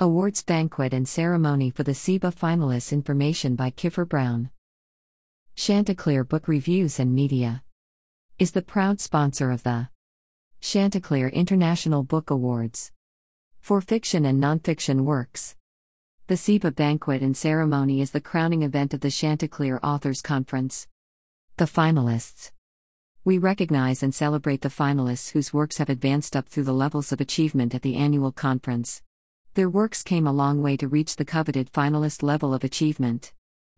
Awards Banquet and Ceremony for the CIBA Finalists Information by Kiffer Brown. Chanticleer Book Reviews and Media is the proud sponsor of the Chanticleer International Book Awards for fiction and nonfiction works. The CIBA Banquet and Ceremony is the crowning event of the Chanticleer Authors Conference. The finalists. We recognize and celebrate the finalists whose works have advanced up through the levels of achievement at the annual conference. Their works came a long way to reach the coveted finalist level of achievement.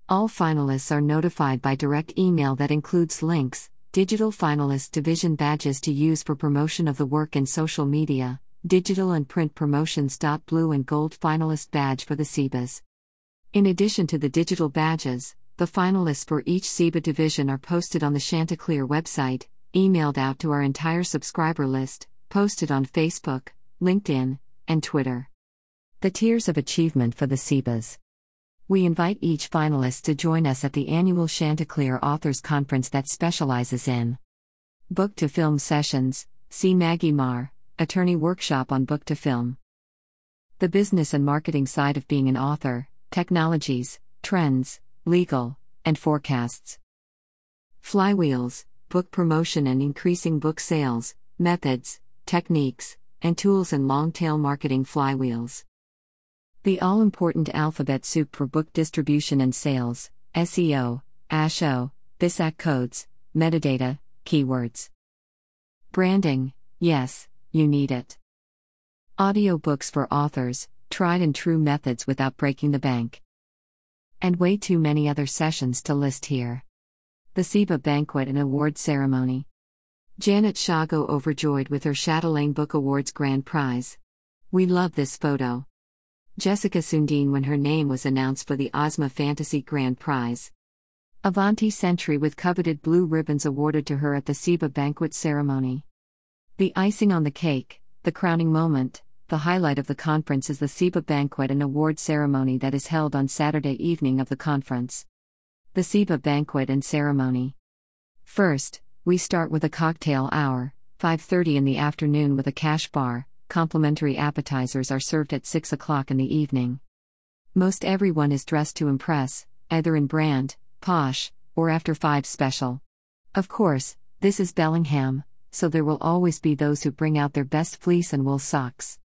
All finalists are notified by direct email that includes links, digital finalist division badges to use for promotion of the work in social media, digital and print promotions. Blue and gold finalist badge for the CIBAs. In addition to the digital badges, the finalists for each CIBA division are posted on the Chanticleer website, emailed out to our entire subscriber list, posted on Facebook, LinkedIn, and Twitter. The Tiers of Achievement for the CIBAs. We invite each finalist to join us at the annual Chanticleer Authors Conference that specializes in book to film sessions. See Maggie Marr, Attorney Workshop on Book to Film. The business and marketing side of being an author, technologies, trends, legal, and forecasts. Flywheels, book promotion and increasing book sales, methods, techniques, and tools and long tail marketing flywheels. The all important alphabet soup for book distribution and sales, SEO, ASHO, BISAC codes, metadata, keywords. Branding, yes, you need it. Audiobooks for authors, tried and true methods without breaking the bank. And way too many other sessions to list here. The CIBA Banquet and Award Ceremony. Janet Shago overjoyed with her Chatelaine Book Awards Grand Prize. We love this photo. Jessica Sundin when her name was announced for the Ozma Fantasy Grand Prize. Avanti Century with coveted blue ribbons awarded to her at the CIBA banquet ceremony. The icing on the cake, the crowning moment, the highlight of the conference is the CIBA banquet and award ceremony that is held on Saturday evening of the conference. The CIBA banquet and ceremony. First, we start with a cocktail hour, 5:30 in the afternoon with a cash bar, complimentary appetizers are served at 6 o'clock in the evening. Most everyone is dressed to impress, either in brand, posh, or after 5 special. Of course, this is Bellingham, so there will always be those who bring out their best fleece and wool socks.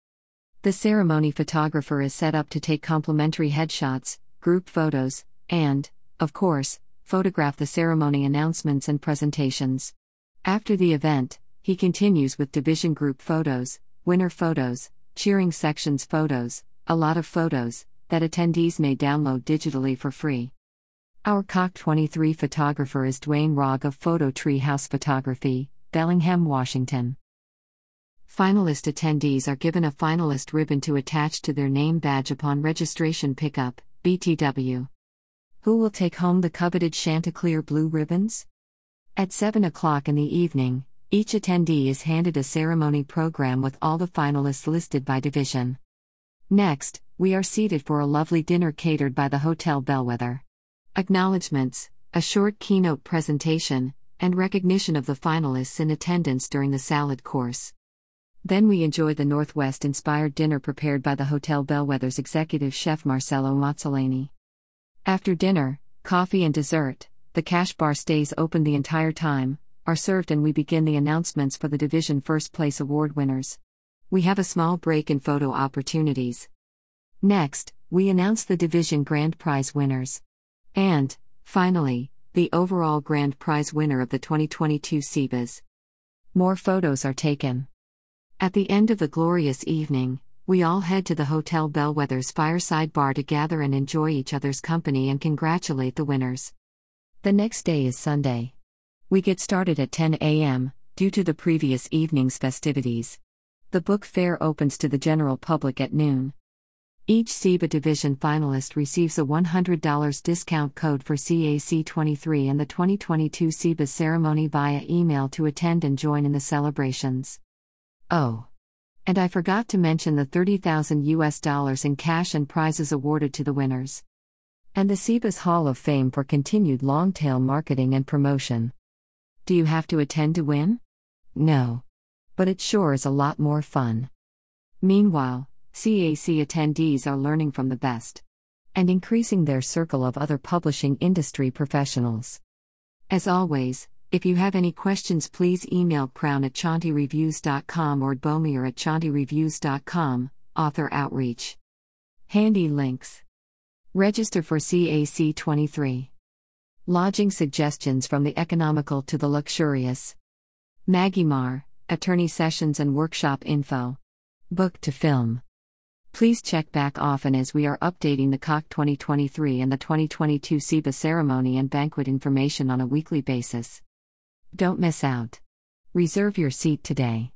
The ceremony photographer is set up to take complimentary headshots, group photos, and, of course, photograph the ceremony announcements and presentations. After the event, he continues with division group photos, winner photos, cheering sections photos, a lot of photos that attendees may download digitally for free. Our COC 23 photographer is Dwayne Rogg of Photo Tree House Photography, Bellingham, Washington. Finalist attendees are given a finalist ribbon to attach to their name badge upon registration pickup, BTW. Who will take home the coveted Chanticleer blue ribbons? At 7 o'clock in the evening, each attendee is handed a ceremony program with all the finalists listed by division. Next, we are seated for a lovely dinner catered by the Hotel Bellwether. Acknowledgements, a short keynote presentation, and recognition of the finalists in attendance during the salad course. Then we enjoy the Northwest inspired dinner prepared by the Hotel Bellwether's executive chef Marcello Mazzolani. After dinner, coffee and dessert, the cash bar stays open the entire time, are served and we begin the announcements for the division first place award winners. We have a small break in photo opportunities. Next, we announce the division grand prize winners. And, finally, the overall grand prize winner of the 2022 CIBAs. More photos are taken. At the end of the glorious evening, we all head to the Hotel Bellwether's fireside bar to gather and enjoy each other's company and congratulate the winners. The next day is Sunday. We get started at 10 a.m., due to the previous evening's festivities. The book fair opens to the general public at noon. Each CIBA division finalist receives a $100 discount code for CAC23 and the 2022 CIBA ceremony via email to attend and join in the celebrations. Oh. And I forgot to mention the 30,000 US dollars in cash and prizes awarded to the winners. And the CIBA's Hall of Fame for continued long tail marketing and promotion. Do you have to attend to win? No. But it sure is a lot more fun. Meanwhile, CAC attendees are learning from the best and increasing their circle of other publishing industry professionals. As always, if you have any questions, please email crown at chantireviews.com or bomir at chantireviews.com, author outreach. Handy links. Register for CAC 23. Lodging suggestions from the economical to the luxurious. Maggie Marr, attorney sessions and workshop info. Book to film. Please check back often as we are updating the CAC 2023 and the 2022 CIBA ceremony and banquet information on a weekly basis. Don't miss out. Reserve your seat today.